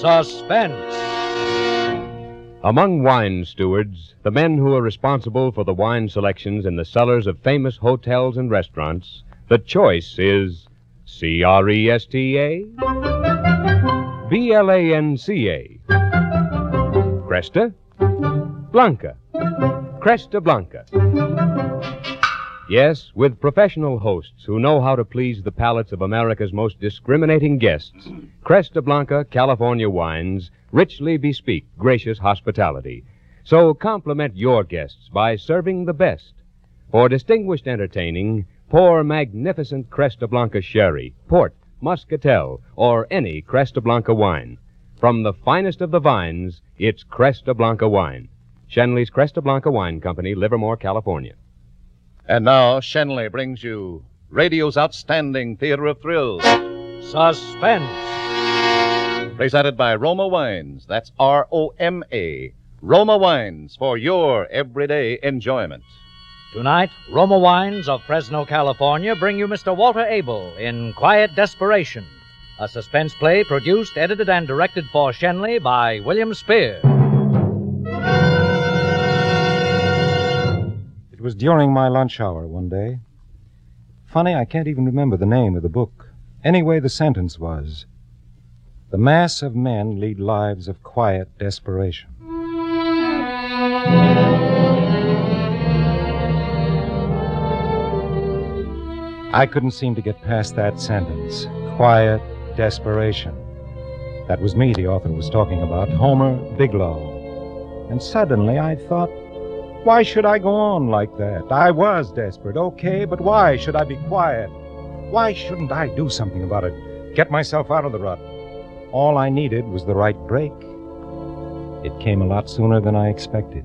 Suspense. Among wine stewards, the men who are responsible for the wine selections in the cellars of famous hotels and restaurants, the choice is C R E S T A B L A N C A. Cresta Blanca. Cresta Blanca. Yes, with professional hosts who know how to please the palates of America's most discriminating guests, Cresta Blanca California wines richly bespeak gracious hospitality. So compliment your guests by serving the best. For distinguished entertaining, pour magnificent Cresta Blanca sherry, port, muscatel, or any Cresta Blanca wine. From the finest of the vines, it's Cresta Blanca wine. Schenley's Cresta Blanca Wine Company, Livermore, California. And now, Schenley brings you radio's outstanding theater of thrills, Suspense. presented by Roma Wines. That's R O M A. Roma Wines for your everyday enjoyment. Tonight, Roma Wines of Fresno, California bring you Mr. Walter Abel in Quiet Desperation, a suspense play produced, edited, and directed for Schenley by William Spier. Was during my lunch hour one day. Funny, I can't even remember the name of the book. Anyway, the sentence was The mass of men lead lives of quiet desperation. I couldn't seem to get past that sentence. Quiet desperation. That was me the author was talking about, Homer Bigelow. And suddenly I thought, why should I go on like that? I was desperate, okay, but why should I be quiet? Why shouldn't I do something about it? Get myself out of the rut. All I needed was the right break. It came a lot sooner than I expected.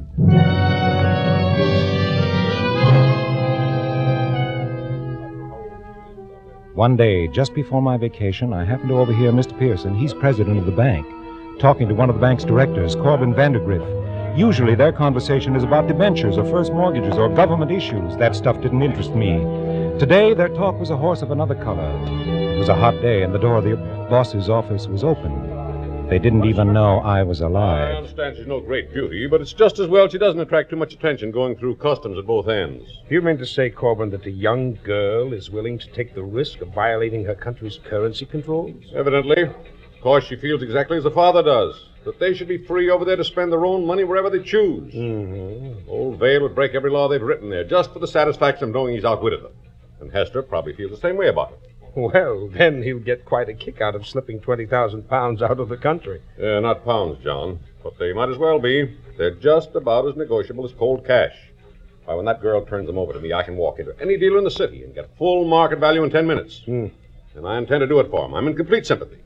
One day, just before my vacation, I happened to overhear Mr. Pearson, he's president of the bank, talking to one of the bank's directors, Corbin Vandergriff. Usually their conversation is about debentures or first mortgages or government issues. That stuff didn't interest me. Today, their talk was a horse of another color. It was a hot day, and the door of the boss's office was open. They didn't even know I was alive. I understand she's no great beauty, but it's just as well she doesn't attract too much attention going through customs at both ends. Do you mean to say, Corbin, that a young girl is willing to take the risk of violating her country's currency controls? Evidently. Of course, she feels exactly as the father does that they should be free over there to spend their own money wherever they choose. Mm-hmm. Old Vale would break every law they've written there just for the satisfaction of knowing he's outwitted them. And Hester probably feels the same way about it. Well, then he'll get quite a kick out of slipping 20,000 pounds out of the country. Uh, not pounds, John, but they might as well be. They're just about as negotiable as cold cash. Why, when that girl turns them over to me, I can walk into any dealer in the city and get full market value in ten minutes. Hmm. And I intend to do it for him. I'm in complete sympathy.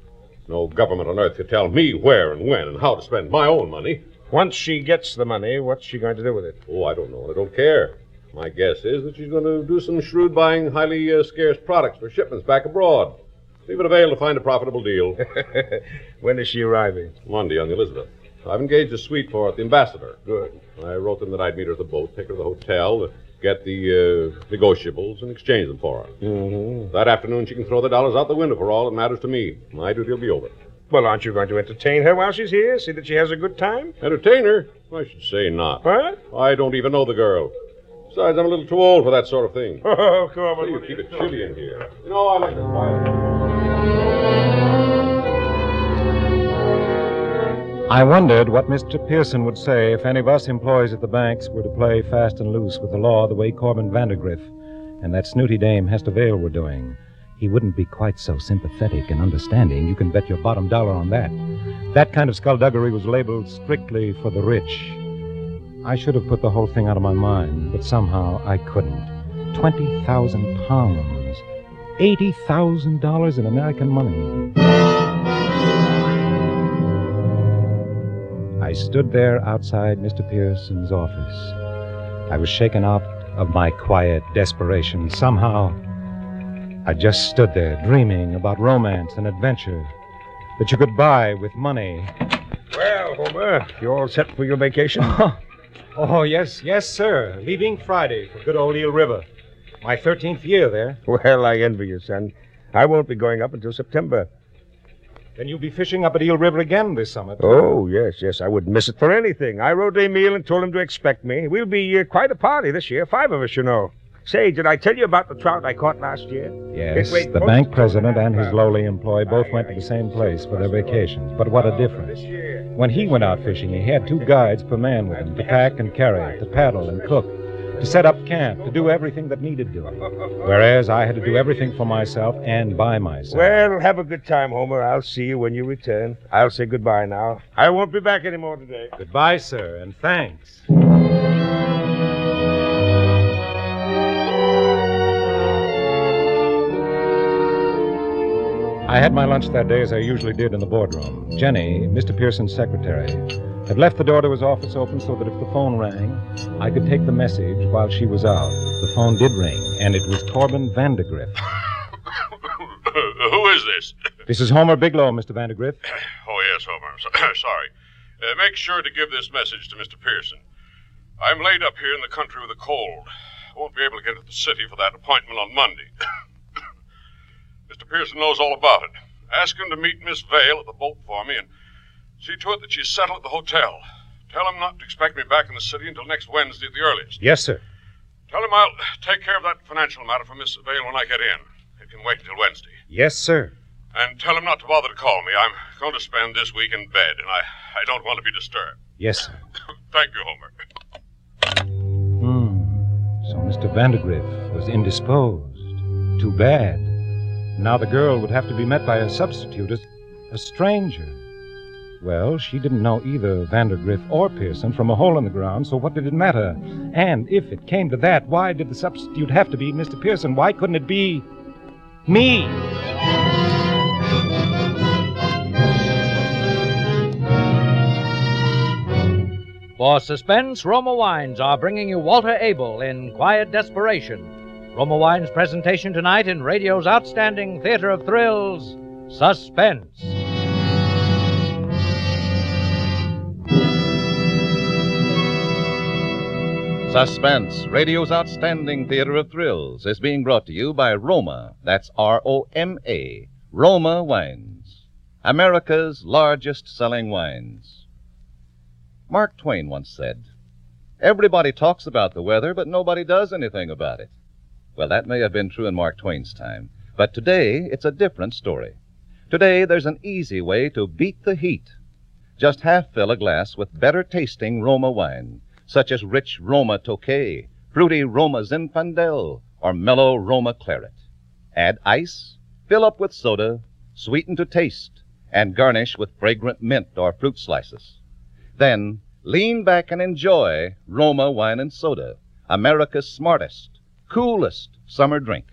No government on earth could tell me where and when and how to spend my own money. Once she gets the money, what's she going to do with it? Oh, I don't know, I don't care. My guess is that she's going to do some shrewd buying highly uh, scarce products for shipments back abroad. Leave it avail to find a profitable deal. when is she arriving? Monday on the Elizabeth. I've engaged a suite for her at the Ambassador. Good. I wrote them that I'd meet her at the boat, take her to the hotel, get the uh, negotiables, and exchange them for her. Mm-hmm. That afternoon, she can throw the dollars out the window for all that matters to me. My duty will be over. Well, aren't you going to entertain her while she's here? See that she has a good time? Entertain her? I should say not. What? I don't even know the girl. Besides, I'm a little too old for that sort of thing. Oh, Corbin. you keep it chilly in here. You know, I like the quiet. I wondered what Mr. Pearson would say if any of us employees at the banks were to play fast and loose with the law the way Corbin Vandergriff and that snooty dame Hester Vale were doing. He wouldn't be quite so sympathetic and understanding. You can bet your bottom dollar on that. That kind of skullduggery was labeled strictly for the rich. I should have put the whole thing out of my mind, but somehow I couldn't. Twenty thousand pounds. Eighty thousand dollars in American money. I stood there outside Mr. Pearson's office. I was shaken out of my quiet desperation. Somehow, I just stood there dreaming about romance and adventure that you could buy with money. Well, Homer, you all set for your vacation? Oh, yes, yes, sir. Leaving Friday for good old Eel River. My 13th year there. well, I envy you, son. I won't be going up until September. Then you'll be fishing up at Eel River again this summer. Oh, yes, yes. I wouldn't miss it for anything. I wrote Emil and told him to expect me. We'll be uh, quite a party this year. Five of us, you know. Say, did I tell you about the trout I caught last year? Yes, Wait, the bank president and his lowly employee both went to the same place for their vacations. But what a difference. When he went out fishing, he had two guides per man with him to pack and carry, to paddle and cook, to set up camp, to do everything that needed doing. Whereas I had to do everything for myself and by myself. Well, have a good time, Homer. I'll see you when you return. I'll say goodbye now. I won't be back anymore today. Goodbye, sir, and thanks. I had my lunch that day as I usually did in the boardroom. Jenny, Mr. Pearson's secretary, had left the door to his office open so that if the phone rang, I could take the message while she was out. The phone did ring, and it was Corbin Vandergriff. Who is this? This is Homer Bigelow, Mr. Vandergriff. Oh, yes, Homer. I'm so- sorry. Uh, make sure to give this message to Mr. Pearson. I'm laid up here in the country with a cold. I won't be able to get to the city for that appointment on Monday. Mr. Pearson knows all about it. Ask him to meet Miss Vale at the boat for me and see to it that she's settled at the hotel. Tell him not to expect me back in the city until next Wednesday at the earliest. Yes, sir. Tell him I'll take care of that financial matter for Miss Vale when I get in. It can wait until Wednesday. Yes, sir. And tell him not to bother to call me. I'm going to spend this week in bed, and I, I don't want to be disturbed. Yes, sir. Thank you, Homer. Hmm. So Mr. Vandergriff was indisposed. Too bad. Now the girl would have to be met by a substitute, a, a stranger. Well, she didn't know either Vandergriff or Pearson from a hole in the ground, so what did it matter? And if it came to that, why did the substitute have to be Mr. Pearson? Why couldn't it be me? For suspense, Roma Wines are bringing you Walter Abel in Quiet Desperation. Roma Wines' presentation tonight in radio's outstanding theater of thrills, Suspense. Suspense, radio's outstanding theater of thrills, is being brought to you by Roma. That's R O M A. Roma Wines. America's largest selling wines. Mark Twain once said, Everybody talks about the weather, but nobody does anything about it. Well, that may have been true in Mark Twain's time, but today it's a different story. Today there's an easy way to beat the heat. Just half fill a glass with better tasting Roma wine, such as rich Roma Tokay, fruity Roma Zinfandel, or mellow Roma Claret. Add ice, fill up with soda, sweeten to taste, and garnish with fragrant mint or fruit slices. Then lean back and enjoy Roma wine and soda, America's smartest, coolest summer drink.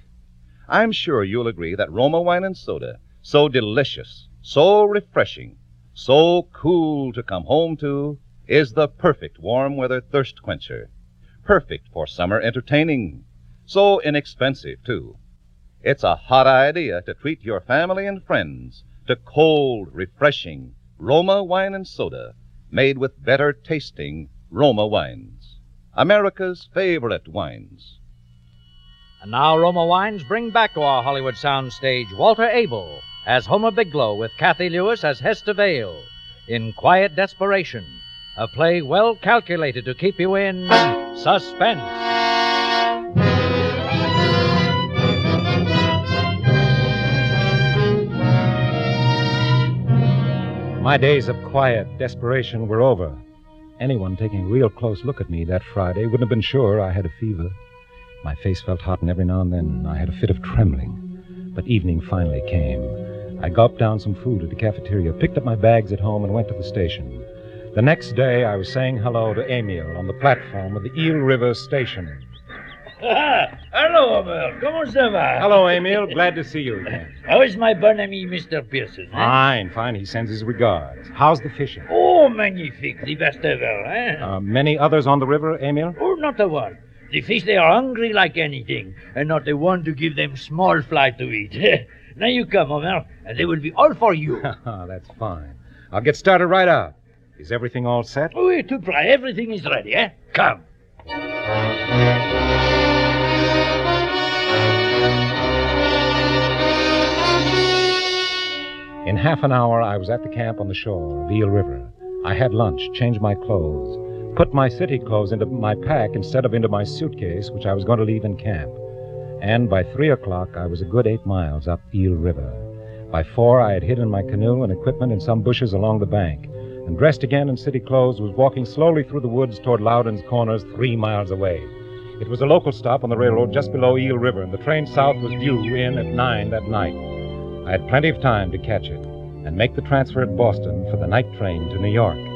I'm sure you'll agree that Roma wine and soda, so delicious, so refreshing, so cool to come home to, is the perfect warm weather thirst quencher. Perfect for summer entertaining. So inexpensive, too. It's a hot idea to treat your family and friends to cold, refreshing Roma wine and soda made with better tasting Roma wines. America's favorite wines. And now Roma Wines bring back to our Hollywood soundstage Walter Abel as Homer Bigelow with Cathy Lewis as Hester Vale in Quiet Desperation, a play well calculated to keep you in suspense. My days of quiet desperation were over. Anyone taking a real close look at me that Friday wouldn't have been sure I had a fever. My face felt hot, and every now and then I had a fit of trembling. But evening finally came. I gulped down some food at the cafeteria, picked up my bags at home, and went to the station. The next day, I was saying hello to Emil on the platform of the Eel River station. Hello, Emil. ¿Cómo se va? Hello, Emil. Glad to see you again. How is my Barnaby, Mr. Pearson? eh? Fine, fine. He sends his regards. How's the fishing? Oh, magnifique. The best ever, eh? Uh, many others on the river, Emil? oh, not a one. The fish, they are hungry like anything, and not a one to give them small fly to eat. now you come, Homer, and they will be all for you. That's fine. I'll get started right out. Is everything all set? oh, to fry. Everything is ready, eh? Come. In half an hour, I was at the camp on the shore of Eel River. I had lunch, changed my clothes, put my city clothes into my pack instead of into my suitcase, which I was going to leave in camp. And by three o'clock, I was a good eight miles up Eel River. By four, I had hidden my canoe and equipment in some bushes along the bank, and dressed again in city clothes, was walking slowly through the woods toward Loudon's Corners, three miles away. It was a local stop on the railroad just below Eel River, and the train south was due in at nine that night. I had plenty of time to catch it and make the transfer at Boston for the night train to New York.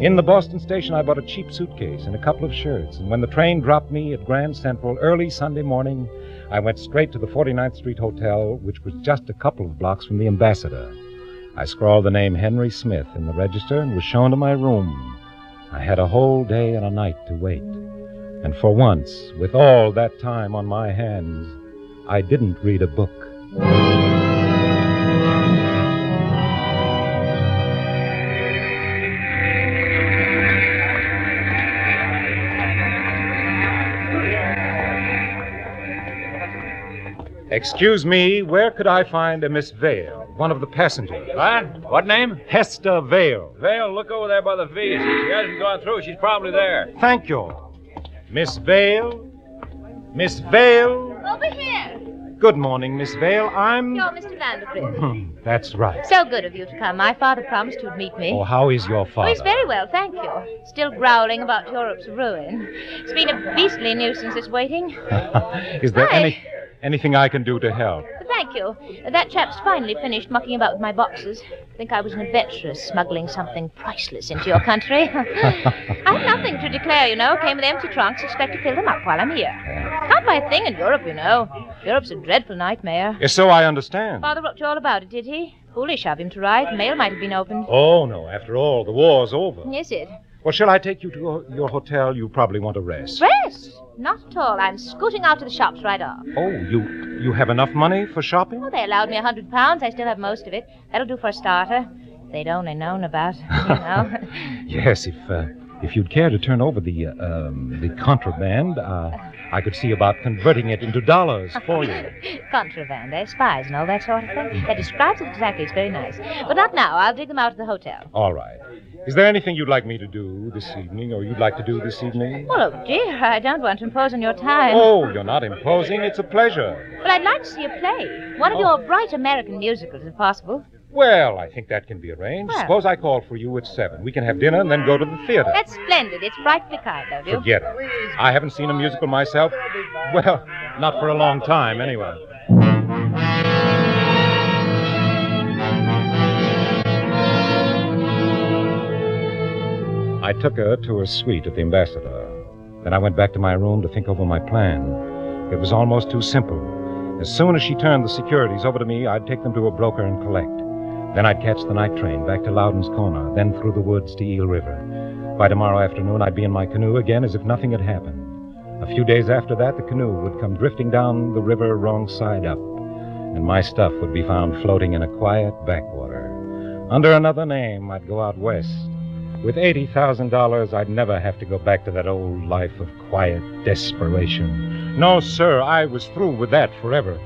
In the Boston station, I bought a cheap suitcase and a couple of shirts, and when the train dropped me at Grand Central early Sunday morning, I went straight to the 49th Street Hotel, which was just a couple of blocks from the Ambassador. I scrawled the name Henry Smith in the register and was shown to my room. I had a whole day and a night to wait. And for once, with all that time on my hands, I didn't read a book. Excuse me, where could I find a Miss Vale, one of the passengers? What? What name? Hester Vale. Vale, look over there by the V's. If she hasn't gone through, she's probably there. Thank you. Miss Vale? Miss Vale? Over here. Good morning, Miss Vale. I'm. You're Mr. Vandergrift. Hmm, That's right. So good of you to come. My father promised you'd meet me. Oh, how is your Oh, father? he's very well, thank you. Still growling about Europe's ruin. It's been a beastly nuisance, this waiting. is there Hi. any anything I can do to help? Thank you. That chap's finally finished mucking about with my boxes. Think I was an adventuress smuggling something priceless into your country. I've nothing to declare, you know. Came with empty trunks. Expect to fill them up while I'm here. Can't buy a thing in Europe, you know. Europe's a dreadful nightmare. Yes, so I understand. Father wrote you all about it, did he? Foolish of him to write. Mail might have been opened. Oh, no. After all, the war's over. Is it? Well, shall I take you to your, your hotel? You probably want to rest. Rest? Not at all. I'm scooting out to the shops right off. Oh, you you have enough money for shopping? Well, they allowed me a hundred pounds. I still have most of it. That'll do for a starter. If they'd only known about, you know. Yes, if uh, if you'd care to turn over the uh, um, the contraband, uh, I could see about converting it into dollars for you. Contraband, eh? Spies and all that sort of thing. That describes it exactly. It's very nice. But not now. I'll dig them out at the hotel. All right. Is there anything you'd like me to do this evening, or you'd like to do this evening? Well, oh dear, I don't want to impose on your time. Oh, you're not imposing. It's a pleasure. But I'd like to see a play. One of Oh. your bright American musicals, if possible. Well, I think that can be arranged. Well. Suppose I call for you at seven. We can have dinner and then go to the theater. That's splendid. It's frightfully kind of you. Forget it. I haven't seen a musical myself. Well, not for a long time, anyway. I took her to her suite at the Ambassador. Then I went back to my room to think over my plan. It was almost too simple. As soon as she turned the securities over to me, I'd take them to a broker and collect. Then I'd catch the night train back to Loudon's Corner, then through the woods to Eel River. By tomorrow afternoon, I'd be in my canoe again as if nothing had happened. A few days after that, the canoe would come drifting down the river wrong side up, and my stuff would be found floating in a quiet backwater. Under another name, I'd go out west. With $80,000, I'd never have to go back to that old life of quiet desperation. No, sir, I was through with that forever.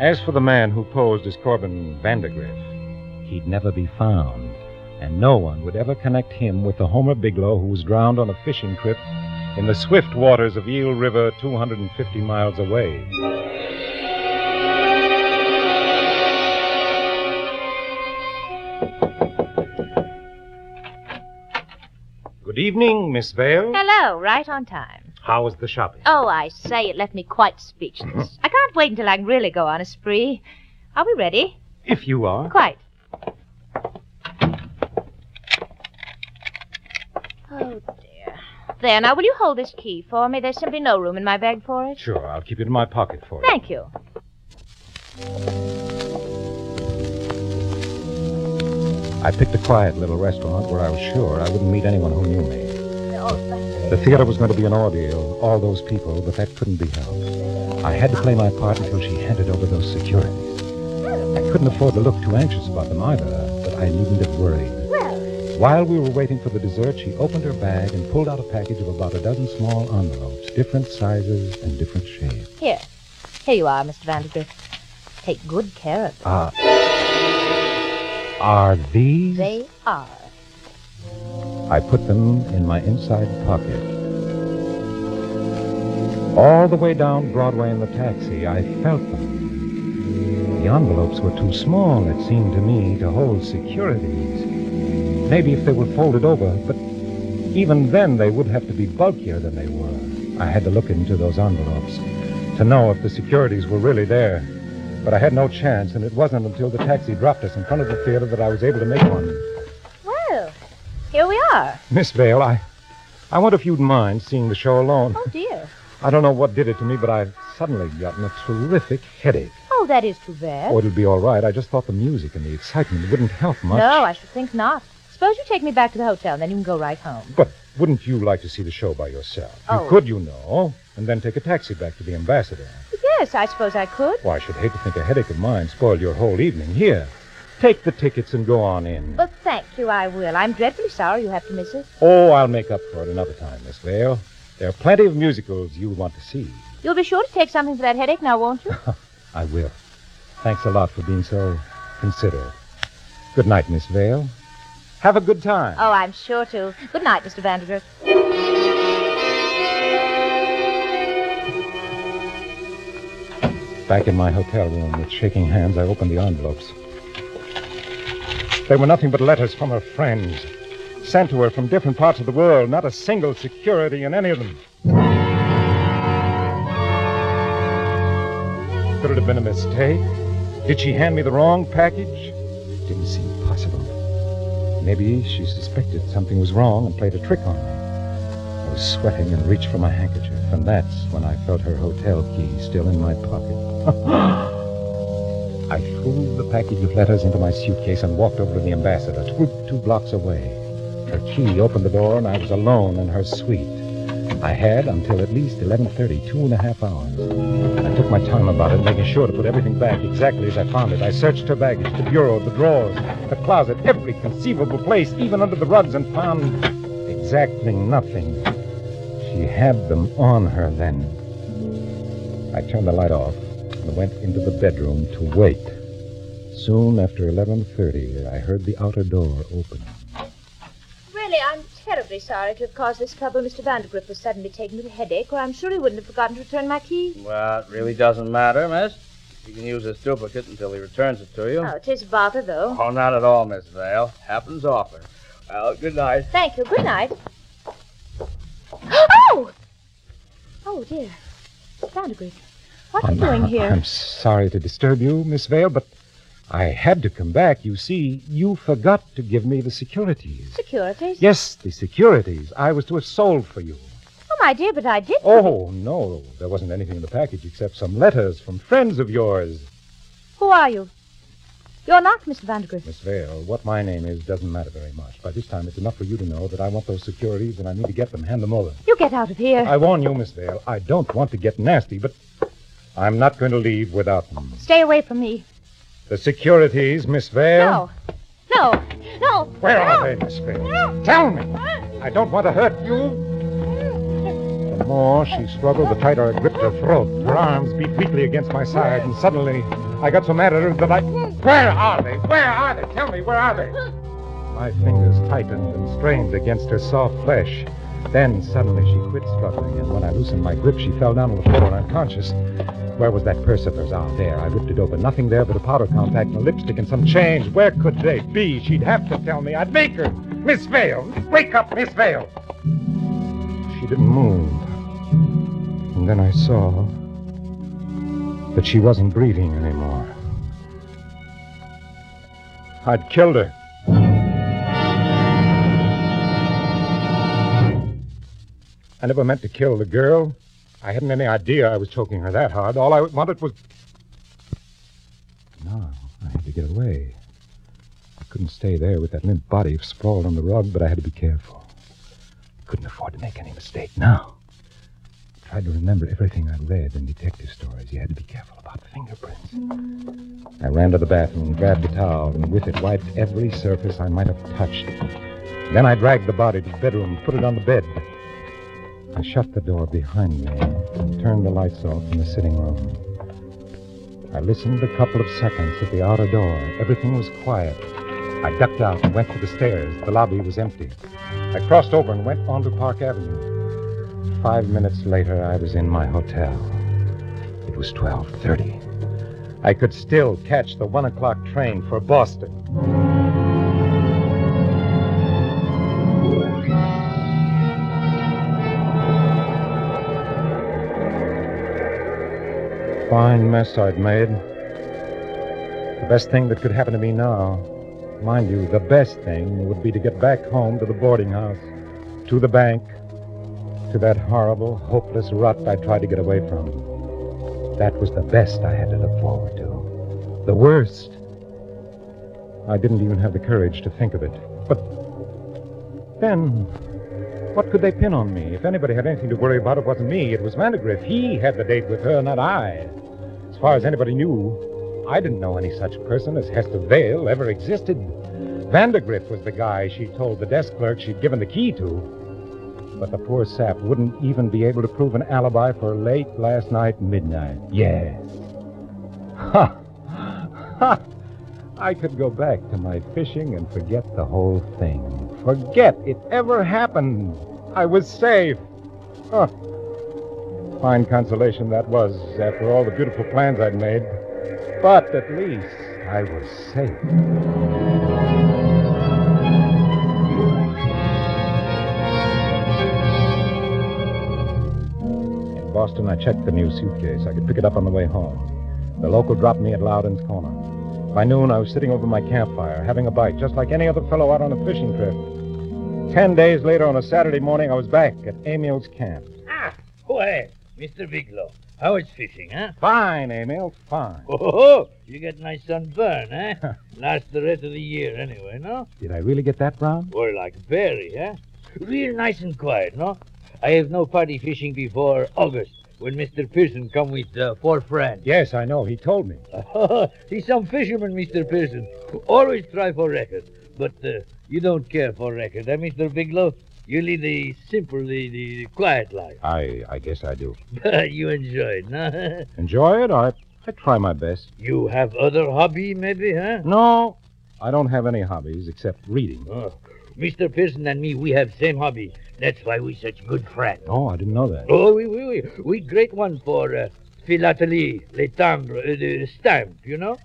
As for the man who posed as Corbin Vandergriff, he'd never be found, and no one would ever connect him with the Homer Bigelow who was drowned on a fishing trip in the swift waters of Eel River 250 miles away. Good evening, Miss Vale. Hello, right on time. How was the shopping? Oh, I say, it left me quite speechless. I can't wait until I can really go on a spree. Are we ready? If you are. Quite. Oh, dear. There, now, will you hold this key for me? There's simply no room in my bag for it. Sure, I'll keep it in my pocket for you. Thank you. I picked a quiet little restaurant where I was sure I wouldn't meet anyone who knew me. The theater was going to be an ordeal, all those people, but that couldn't be helped. I had to play my part until she handed over those securities. I couldn't afford to look too anxious about them either, but I needn't have worried. While we were waiting for the dessert, she opened her bag and pulled out a package of about a dozen small envelopes, different sizes and different shapes. Here. Here you are, Mr. Vandergrift. Take good care of them. Ah. Are these? They are. I put them in my inside pocket. All the way down Broadway in the taxi, I felt them. The envelopes were too small, it seemed to me, to hold securities. Maybe if they were folded over, but even then they would have to be bulkier than they were. I had to look into those envelopes to know if the securities were really there. But I had no chance, and it wasn't until the taxi dropped us in front of the theater that I was able to make one. Well, here we are. Miss Vale, I, I wonder if you'd mind seeing the show alone. Oh, dear. I don't know what did it to me, but I've suddenly gotten a terrific headache. Oh, that is too bad. Oh, it'll be all right. I just thought the music and the excitement wouldn't help much. No, I should think not. Suppose you take me back to the hotel, and then you can go right home. But wouldn't you like to see the show by yourself? Oh. You could, you know, and then take a taxi back to the ambassador. Yes, I suppose I could. Well, I should hate to think a headache of mine spoiled your whole evening. Here, take the tickets and go on in. Well, thank you, I will. I'm dreadfully sorry you have to miss it. Oh, I'll make up for it another time, Miss Vale. There are plenty of musicals you'll want to see. You'll be sure to take something for that headache now, won't you? I will. Thanks a lot for being so considerate. Good night, Miss Vale. Have a good time. oh, I'm sure to. Good night, Mr. Vandergrift. Back in my hotel room with shaking hands, I opened the envelopes. They were nothing but letters from her friends, sent to her from different parts of the world, not a single security in any of them. Could it have been a mistake? Did she hand me the wrong package? Didn't seem possible. Maybe she suspected something was wrong and played a trick on me. I was sweating and reached for my handkerchief, and that's when I felt her hotel key still in my pocket. I threw the package of letters into my suitcase and walked over to the ambassador, two, blocks away. Her key opened the door, and I was alone in her suite. I had until at least 11.30, two and a half hours. Took my time about it, making sure to put everything back exactly as I found it. I searched her baggage, the bureau, the drawers, the closet, every conceivable place, even under the rugs, and found exactly nothing. She had them on her then. I turned the light off and went into the bedroom to wait. Soon after 11.30, I heard the outer door open. Really, I'm terribly sorry to have caused this trouble. Mr. Vandergrift was suddenly taken with a headache, or I'm sure he wouldn't have forgotten to return my key. Well, it really doesn't matter, miss. You can use this duplicate until he returns it to you. Oh, it is a bother, though. Oh, not at all, Miss Vale. Happens often. Well, good night. Thank you. Good night. Oh! Oh, dear. Vandergrift, what are you doing here? I'm sorry to disturb you, Miss Vale, but I had to come back. You see, you forgot to give me the securities. Securities? Yes, the securities I was to have sold for you. Oh, my dear, but I did. Oh, no, there wasn't anything in the package except some letters from friends of yours. Who are you? You're not Mr. Vandergrift. Miss Vale, what my name is doesn't matter very much. By this time, it's enough for you to know that I want those securities and I need to get them. Hand them over. You get out of here. I warn you, Miss Vale, I don't want to get nasty, but I'm not going to leave without them. Stay away from me. The securities, Miss Vale. No. No. No. Where no. are they, Miss Vale? Tell me. I don't want to hurt you. The more she struggled, the tighter I gripped her throat. Her arms beat weakly against my side, and suddenly I got so mad at her that I. Where are they? Where are they? Tell me, where are they? My fingers tightened and strained against her soft flesh. Then suddenly she quit struggling, and when I loosened my grip, she fell down on the floor unconscious. Where was that purse of hers? Ah, there. I ripped it open. Nothing there but a powder compact and a lipstick and some change. Where could they be? She'd have to tell me. I'd make her. Miss Vale! Wake up, Miss Vale! She didn't move. And then I saw that she wasn't breathing anymore. I'd killed her. I never meant to kill the girl. I hadn't any idea I was choking her that hard. All I wanted was. No, I had to get away. I couldn't stay there with that limp body sprawled on the rug, but I had to be careful. I Couldn't afford to make any mistake now. I tried to remember everything I'd read in detective stories. You had to be careful about fingerprints. I ran to the bathroom, grabbed a towel, and with it wiped every surface I might have touched. Then I dragged the body to the bedroom put it on the bed. I shut the door behind me and turned the lights off in the sitting room. I listened a couple of seconds at the outer door. Everything was quiet. I ducked out and went to the stairs. The lobby was empty. I crossed over and went onto Park Avenue. Five minutes later, I was in my hotel. It was 12.30. I could still catch the one o'clock train for Boston. Fine mess I'd made. The best thing that could happen to me now, mind you, the best thing would be to get back home to the boarding house, to the bank, to that horrible, hopeless rut I tried to get away from. That was the best I had to look forward to. The worst. I didn't even have the courage to think of it. But then, what could they pin on me? If anybody had anything to worry about, it wasn't me. It was Vandergriff. He had the date with her, not I. As far as anybody knew, I didn't know any such person as Hester Vale ever existed. Vandergriff was the guy she told the desk clerk she'd given the key to. But the poor sap wouldn't even be able to prove an alibi for late last night midnight. Yes. Ha! Ha! I could go back to my fishing and forget the whole thing. Forget it ever happened. I was safe. Fine consolation that was after all the beautiful plans I'd made. But at least I was safe. In Boston, I checked the new suitcase. I could pick it up on the way home. The local dropped me at Loudon's Corner. By noon, I was sitting over my campfire, having a bite, just like any other fellow out on a fishing trip. Ten days later, on a Saturday morning, I was back at Emil's camp. Ah, why, Mr. Bigelow, how is fishing, huh? Fine, Emil, fine. Oh, you get nice sunburn, huh? Last the rest of the year, anyway, no? Did I really get that brown? Or like berry, huh? Real nice and quiet, no? I have no party fishing before August, when Mr. Pearson come with uh, four friends. Yes, I know. He told me. He's some fisherman, Mr. Pearson. Who always try for record. But uh, you don't care for record, eh, Mr. Bigelow? You lead the simple, the, the quiet life. I I guess I do. But you enjoy it, no? Enjoy it? I, I try my best. You have other hobby, maybe, huh? No, I don't have any hobbies except reading. Oh, Mr. Pearson and me, we have same hobby. That's why we such good friends. Oh, I didn't know that. Oh, we, we, we, we great one for uh, philately, les timbres, uh, the stamp, you know?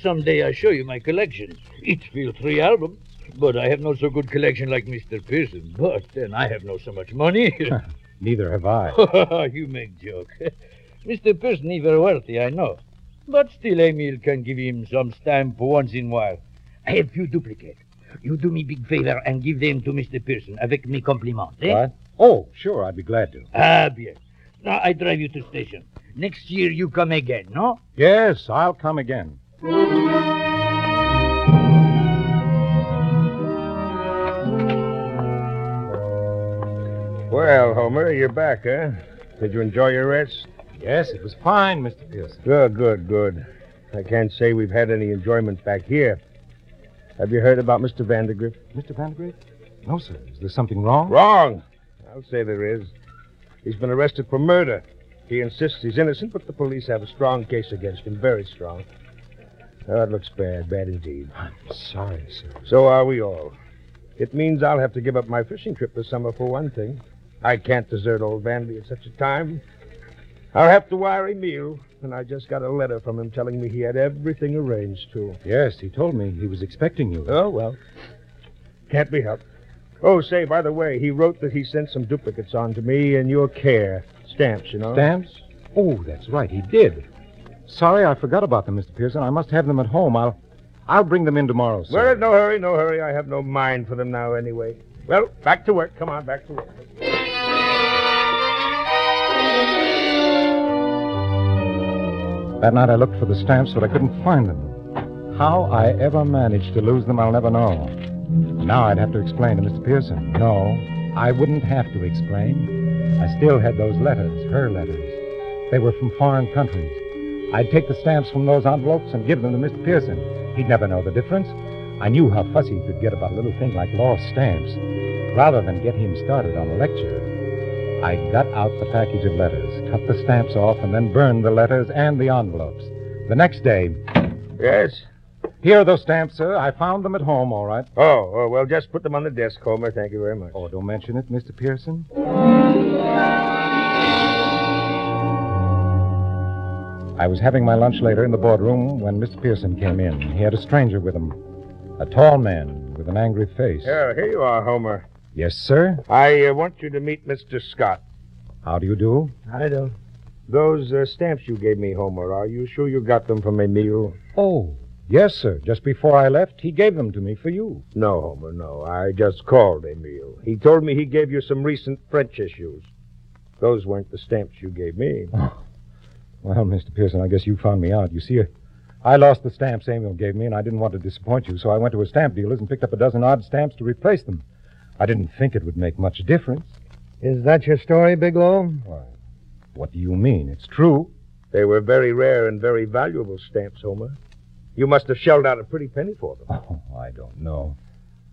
Someday I'll show you my collection. It's feel three albums. But I have no so good collection like Mr. Pearson. But then I have no so much money. Neither have I. you make joke. Mr. Pearson is very wealthy, I know. But still Emil can give him some stamp once in a while. I have few duplicate. You do me big favor and give them to Mr. Pearson avec mes compliments, eh? What? Oh, sure, I'd be glad to. Ah, bien. Now I drive you to station. Next year you come again, no? Yes, I'll come again. Well, Homer, you're back, huh? Did you enjoy your rest? Yes, it was fine, Mr. Pearson. Good, good, good. I can't say we've had any enjoyment back here. Have you heard about Mr. Vandergrift? Mr. Vandergrift? No, sir. Is there something wrong? Wrong. I'll say there is. He's been arrested for murder. He insists he's innocent, but the police have a strong case against him, very strong. Oh, it looks bad, bad indeed. I'm sorry, sir. So are we all. It means I'll have to give up my fishing trip this summer for one thing. I can't desert old Vandy at such a time. I'll have to wire Emil, and I just got a letter from him telling me he had everything arranged to. Yes, he told me he was expecting you. Oh, well. Can't be helped. Oh, say, by the way, he wrote that he sent some duplicates on to me in your care. Stamps, you know. Stamps? Oh, that's right, he did. Sorry, I forgot about them, Mr. Pearson. I must have them at home. I'll I'll bring them in tomorrow, sir. Well, no hurry, no hurry. I have no mind for them now anyway. Well, back to work. Come on, back to work. That night I looked for the stamps, but I couldn't find them. How I ever managed to lose them, I'll never know. Now I'd have to explain to Mr. Pearson. No, I wouldn't have to explain. I still had those letters, her letters. They were from foreign countries. I'd take the stamps from those envelopes and give them to Mr. Pearson. He'd never know the difference. I knew how fussy he could get about a little thing like lost stamps. Rather than get him started on a lecture, I got out the package of letters, cut the stamps off, and then burned the letters and the envelopes. The next day, Yes? Here are those stamps, sir. I found them at home, all right. Oh, oh, well, just put them on the desk, Homer. Thank you very much. Oh, don't mention it, Mr. Pearson. I was having my lunch later in the boardroom when Mr. Pearson came in. He had a stranger with him, a tall man with an angry face. Here, here you are, Homer. Yes, sir. I uh, want you to meet Mr. Scott. How do you do? I do. Those uh, stamps you gave me, Homer, are you sure you got them from Emil? Oh, yes, sir. Just before I left, he gave them to me for you. No, Homer, no. I just called Emil. He told me he gave you some recent French issues. Those weren't the stamps you gave me. Well, Mr. Pearson, I guess you found me out. You see, I lost the stamps Emil gave me, and I didn't want to disappoint you, so I went to a stamp dealer's and picked up a dozen odd stamps to replace them. I didn't think it would make much difference. Is that your story, Bigelow? Why, what do you mean? It's true. They were very rare and very valuable stamps, Homer. You must have shelled out a pretty penny for them. Oh, I don't know.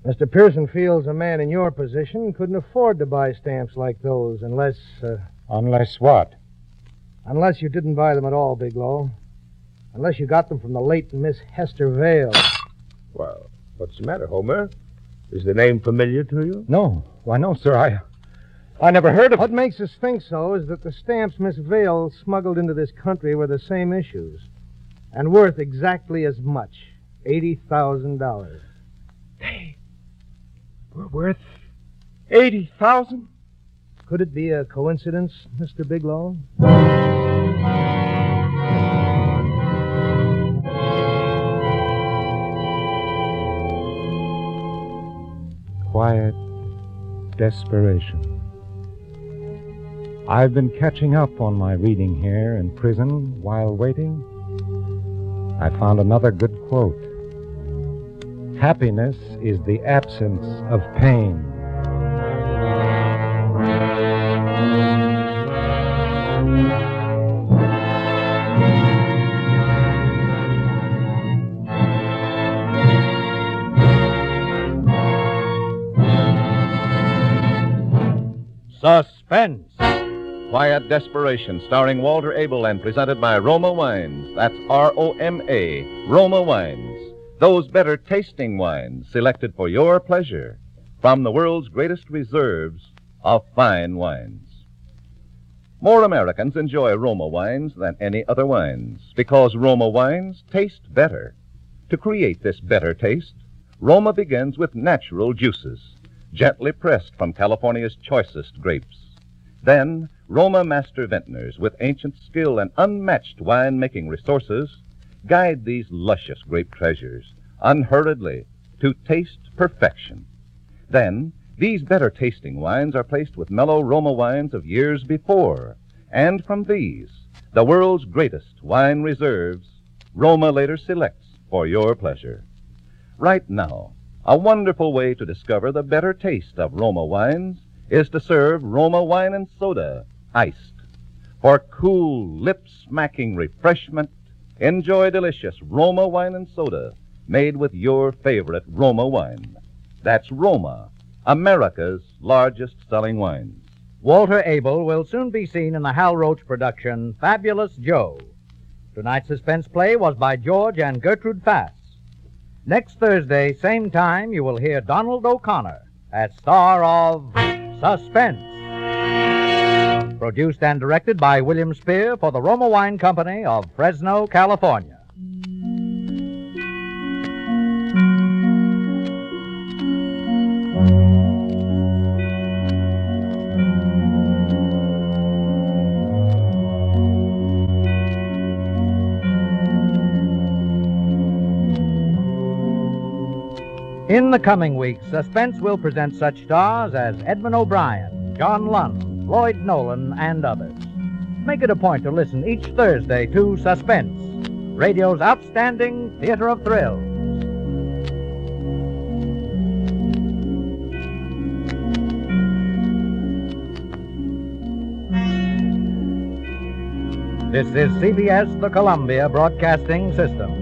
Mr. Pearson feels a man in your position couldn't afford to buy stamps like those unless. Uh, Unless what? unless you didn't buy them at all, Bigelow. Unless you got them from the late Miss Hester Vale. Well, what's the matter, Homer? Is the name familiar to you? No. Why, no, sir. I. I never heard of it. What makes us think so is that the stamps Miss Vale smuggled into this country were the same issues and worth exactly as much $80,000. We're worth eighty thousand. Could it be a coincidence, Mr. Bigelow? Quiet desperation. I've been catching up on my reading here in prison while waiting. I found another good quote. Happiness is the absence of pain. Suspense. Quiet Desperation, starring Walter Abel and presented by Roma Wines. That's R O M A, Roma Wines. Those better tasting wines selected for your pleasure from the world's greatest reserves of fine wines. More Americans enjoy Roma wines than any other wines because Roma wines taste better. To create this better taste, Roma begins with natural juices, gently pressed from California's choicest grapes. Then, Roma master vintners with ancient skill and unmatched wine making resources guide these luscious grape treasures unhurriedly to taste perfection. Then, these better tasting wines are placed with mellow Roma wines of years before, and from these, the world's greatest wine reserves, Roma later selects for your pleasure. Right now, a wonderful way to discover the better taste of Roma wines is to serve Roma wine and soda iced. For cool, lip smacking refreshment, enjoy delicious Roma wine and soda made with your favorite Roma wine. That's Roma, America's largest selling wines. Walter Abel will soon be seen in the Hal Roach production, Fabulous Joe. Tonight's suspense play was by George and Gertrude Fass. Next Thursday, same time, you will hear Donald O'Connor as star of Suspense. Produced and directed by William Spier for the Roma Wine Company of Fresno, California. In the coming weeks, Suspense will present such stars as Edmond O'Brien, John Lund, Lloyd Nolan, and others. Make it a point to listen each Thursday to Suspense, radio's outstanding theater of thrills. This is CBS, the Columbia Broadcasting System.